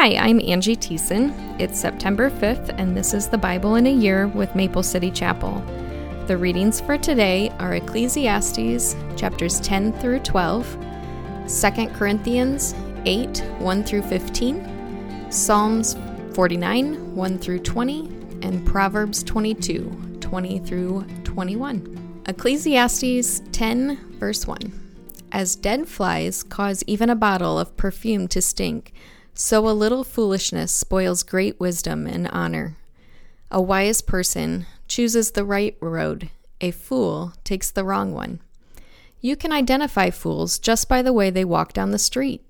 Hi, I'm Angie Thieszen. It's September 5th, and this is the Bible in a Year with Maple City Chapel. The readings for today are Ecclesiastes chapters 10 through 12, 2 Corinthians 8 1 through 15, Psalms 49 1 through 20, and Proverbs 22 20 through 21. Ecclesiastes 10, verse 1. As dead flies cause even a bottle of perfume to stink, so a little foolishness spoils great wisdom and honor. A wise person chooses the right road, a fool takes the wrong one. You can identify fools just by the way they walk down the street.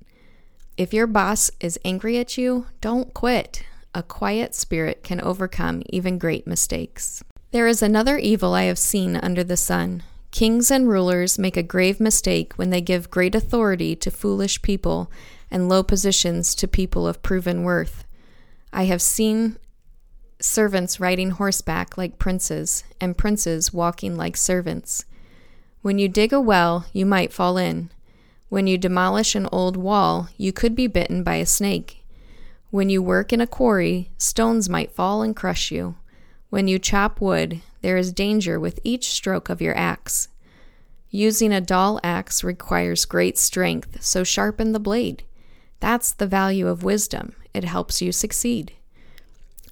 If your boss is angry at you, don't quit. A quiet spirit can overcome even great mistakes. There is another evil I have seen under the sun. Kings and rulers make a grave mistake when they give great authority to foolish people and low positions to people of proven worth. I have seen servants riding horseback like princes, and princes walking like servants. When you dig a well, you might fall in. When you demolish an old wall, you could be bitten by a snake. When you work in a quarry, stones might fall and crush you. When you chop wood, there is danger with each stroke of your axe. Using a dull axe requires great strength, so sharpen the blade. That's the value of wisdom. It helps you succeed.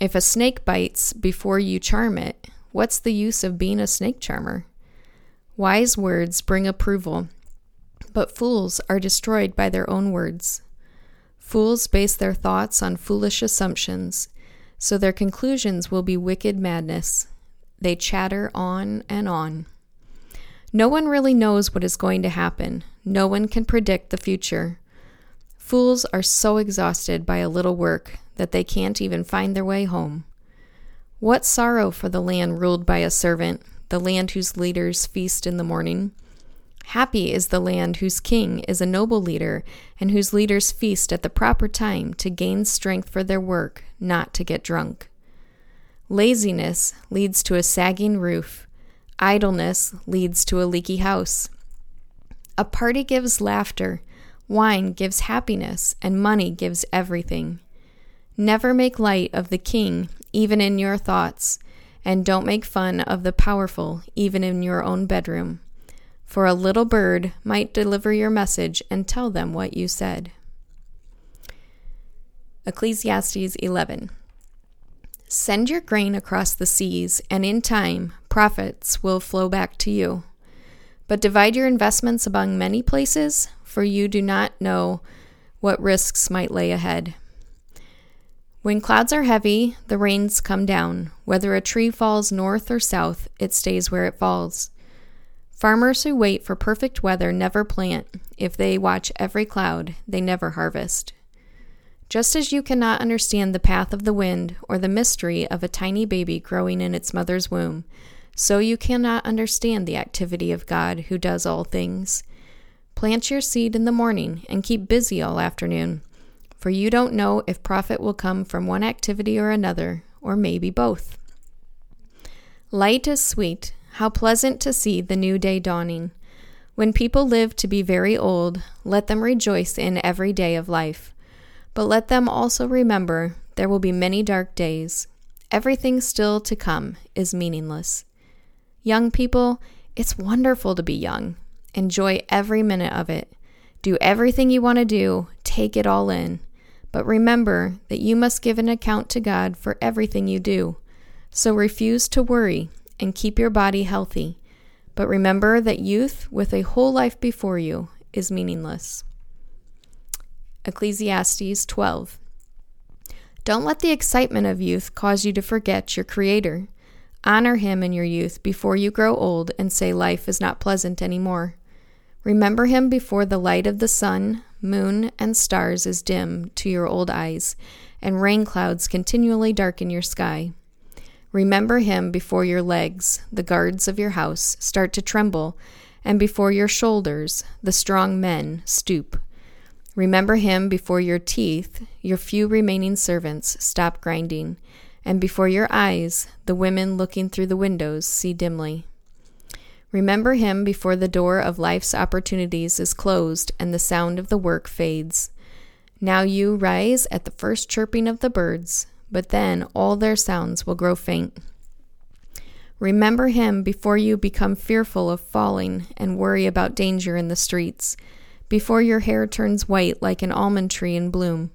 If a snake bites before you charm it, what's the use of being a snake charmer? Wise words bring approval, but fools are destroyed by their own words. Fools base their thoughts on foolish assumptions so their conclusions will be wicked madness. They chatter on and on. No one really knows what is going to happen. No one can predict the future. Fools are so exhausted by a little work that they can't even find their way home. What sorrow for the land ruled by a servant, the land whose leaders feast in the morning. Happy is the land whose king is a noble leader and whose leaders feast at the proper time to gain strength for their work, not to get drunk. Laziness leads to a sagging roof. Idleness leads to a leaky house. A party gives laughter, wine gives happiness, and money gives everything. Never make light of the king, even in your thoughts, and don't make fun of the powerful, even in your own bedroom for a little bird might deliver your message and tell them what you said. Ecclesiastes 11. Send your grain across the seas, and in time, profits will flow back to you. But divide your investments among many places, for you do not know what risks might lay ahead. When clouds are heavy, the rains come down. Whether a tree falls north or south, it stays where it falls. Farmers who wait for perfect weather never plant. If they watch every cloud, they never harvest. Just as you cannot understand the path of the wind or the mystery of a tiny baby growing in its mother's womb, so you cannot understand the activity of God who does all things. Plant your seed in the morning and keep busy all afternoon, for you don't know if profit will come from one activity or another, or maybe both. Light is sweet, how pleasant to see the new day dawning. When people live to be very old, let them rejoice in every day of life. But let them also remember there will be many dark days. Everything still to come is meaningless. Young people, it's wonderful to be young. Enjoy every minute of it. Do everything you want to do, take it all in. But remember that you must give an account to God for everything you do. So refuse to worry and keep your body healthy. But remember that youth with a whole life before you is meaningless. Ecclesiastes 12. Don't let the excitement of youth cause you to forget your Creator. Honor Him in your youth before you grow old and say life is not pleasant anymore. Remember Him before the light of the sun, moon, and stars is dim to your old eyes, and rain clouds continually darken your sky. Remember him before your legs, the guards of your house, start to tremble, and before your shoulders, the strong men stoop. Remember him before your teeth, your few remaining servants, stop grinding, and before your eyes, the women looking through the windows see dimly. Remember him before the door of life's opportunities is closed and the sound of the work fades. Now you rise at the first chirping of the birds, but then all their sounds will grow faint. Remember him before you become fearful of falling and worry about danger in the streets, before your hair turns white like an almond tree in bloom,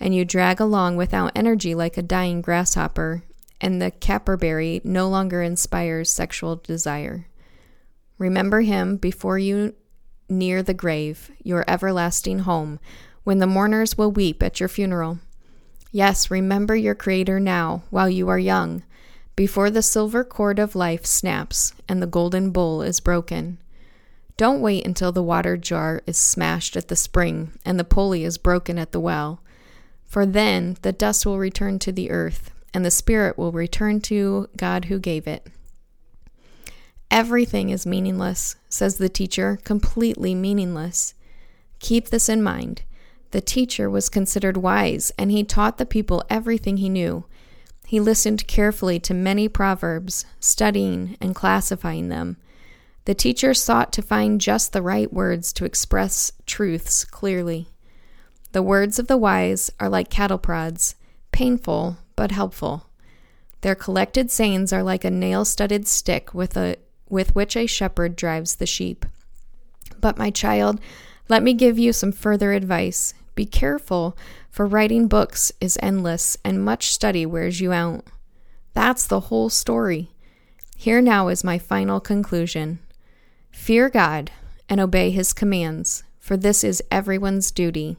and you drag along without energy like a dying grasshopper, and the caperberry no longer inspires sexual desire. Remember him before you near the grave, your everlasting home, when the mourners will weep at your funeral. Yes, remember your Creator now, while you are young, before the silver cord of life snaps and the golden bowl is broken. Don't wait until the water jar is smashed at the spring and the pulley is broken at the well, for then the dust will return to the earth and the spirit will return to God who gave it. Everything is meaningless, says the teacher, completely meaningless. Keep this in mind. The teacher was considered wise, and he taught the people everything he knew. He listened carefully to many proverbs, studying and classifying them. The teacher sought to find just the right words to express truths clearly. The words of the wise are like cattle prods, painful but helpful. Their collected sayings are like a nail studded stick with, a, with which a shepherd drives the sheep. But, my child, let me give you some further advice. Be careful, for writing books is endless, and much study wears you out. That's the whole story. Here now is my final conclusion Fear God and obey his commands, for this is everyone's duty.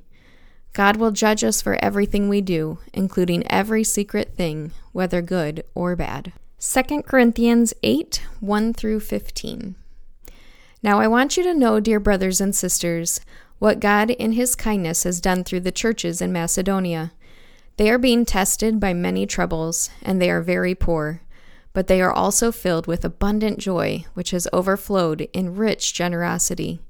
God will judge us for everything we do, including every secret thing, whether good or bad. 2 Corinthians 8 1 through 15. Now I want you to know, dear brothers and sisters, what God in His kindness has done through the churches in Macedonia. They are being tested by many troubles, and they are very poor, but they are also filled with abundant joy, which has overflowed in rich generosity.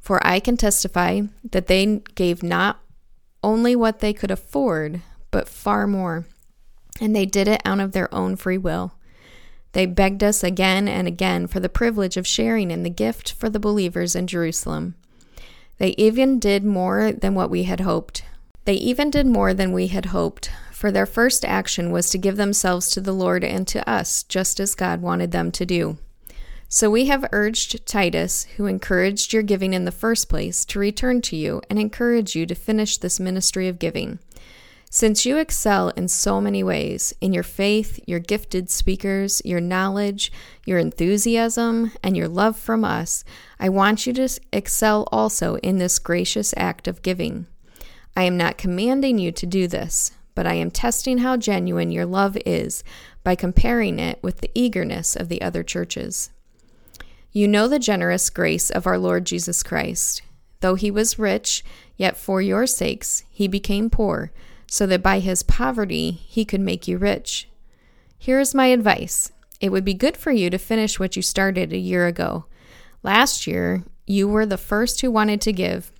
For I can testify that they gave not only what they could afford, but far more, and they did it out of their own free will. They begged us again and again for the privilege of sharing in the gift for the believers in Jerusalem. They even did more than what we had hoped. They even did more than we had hoped, for their first action was to give themselves to the Lord and to us, just as God wanted them to do. So we have urged Titus, who encouraged your giving in the first place, to return to you and encourage you to finish this ministry of giving. Since you excel in so many ways in your faith, your gifted speakers, your knowledge, your enthusiasm, and your love from us, I want you to excel also in this gracious act of giving. I am not commanding you to do this, but I am testing how genuine your love is by comparing it with the eagerness of the other churches. You know the generous grace of our Lord Jesus Christ. Though he was rich, yet for your sakes he became poor so that by his poverty he could make you rich. Here is my advice it would be good for you to finish what you started a year ago. Last year, you were the first who wanted to give,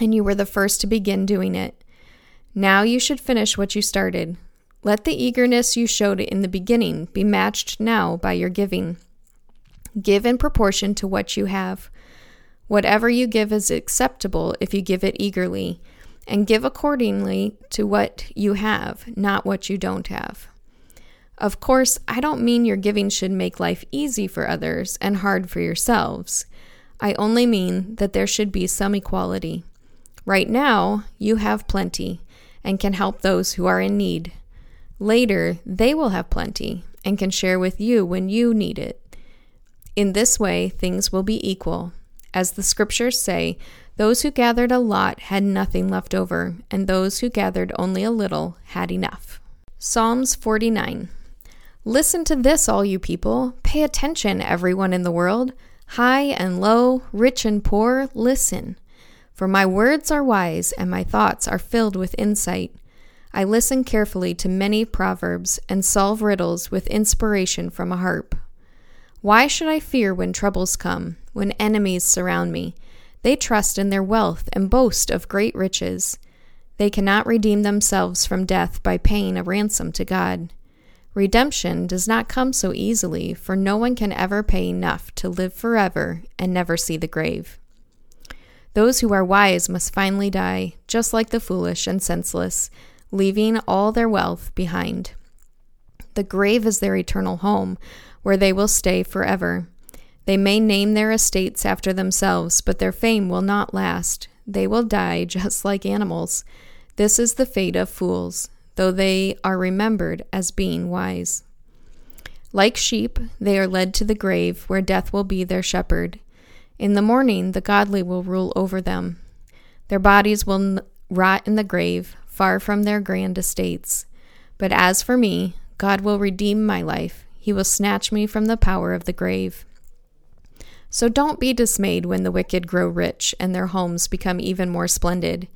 and you were the first to begin doing it. Now you should finish what you started. Let the eagerness you showed in the beginning be matched now by your giving. Give in proportion to what you have. Whatever you give is acceptable if you give it eagerly and give accordingly to what you have, not what you don't have. Of course, I don't mean your giving should make life easy for others and hard for yourselves. I only mean that there should be some equality. Right now, you have plenty and can help those who are in need. Later, they will have plenty and can share with you when you need it. In this way, things will be equal. As the scriptures say, those who gathered a lot had nothing left over, and those who gathered only a little had enough. Psalms 49 Listen to this, all you people. Pay attention, everyone in the world. High and low, rich and poor, listen. For my words are wise, and my thoughts are filled with insight. I listen carefully to many proverbs and solve riddles with inspiration from a harp. Why should I fear when troubles come, when enemies surround me? They trust in their wealth and boast of great riches. They cannot redeem themselves from death by paying a ransom to God. Redemption does not come so easily, for no one can ever pay enough to live forever and never see the grave. Those who are wise must finally die, just like the foolish and senseless, leaving all their wealth behind. The grave is their eternal home, where they will stay forever. They may name their estates after themselves, but their fame will not last. They will die just like animals. This is the fate of fools, though they are remembered as being wise. Like sheep, they are led to the grave, where death will be their shepherd. In the morning, the godly will rule over them. Their bodies will rot in the grave, far from their grand estates. But as for me, God will redeem my life. He will snatch me from the power of the grave. So don't be dismayed when the wicked grow rich and their homes become even more splendid.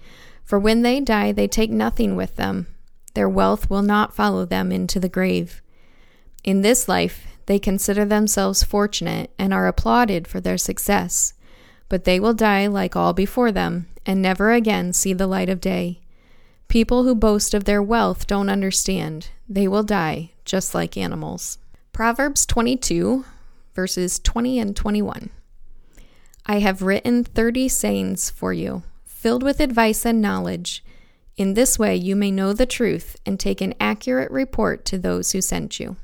For when they die, they take nothing with them. Their wealth will not follow them into the grave. In this life, they consider themselves fortunate and are applauded for their success. But they will die like all before them and never again see the light of day. People who boast of their wealth don't understand. They will die just like animals. Proverbs 22, verses 20 and 21. I have written 30 sayings for you, filled with advice and knowledge. In this way, you may know the truth and take an accurate report to those who sent you.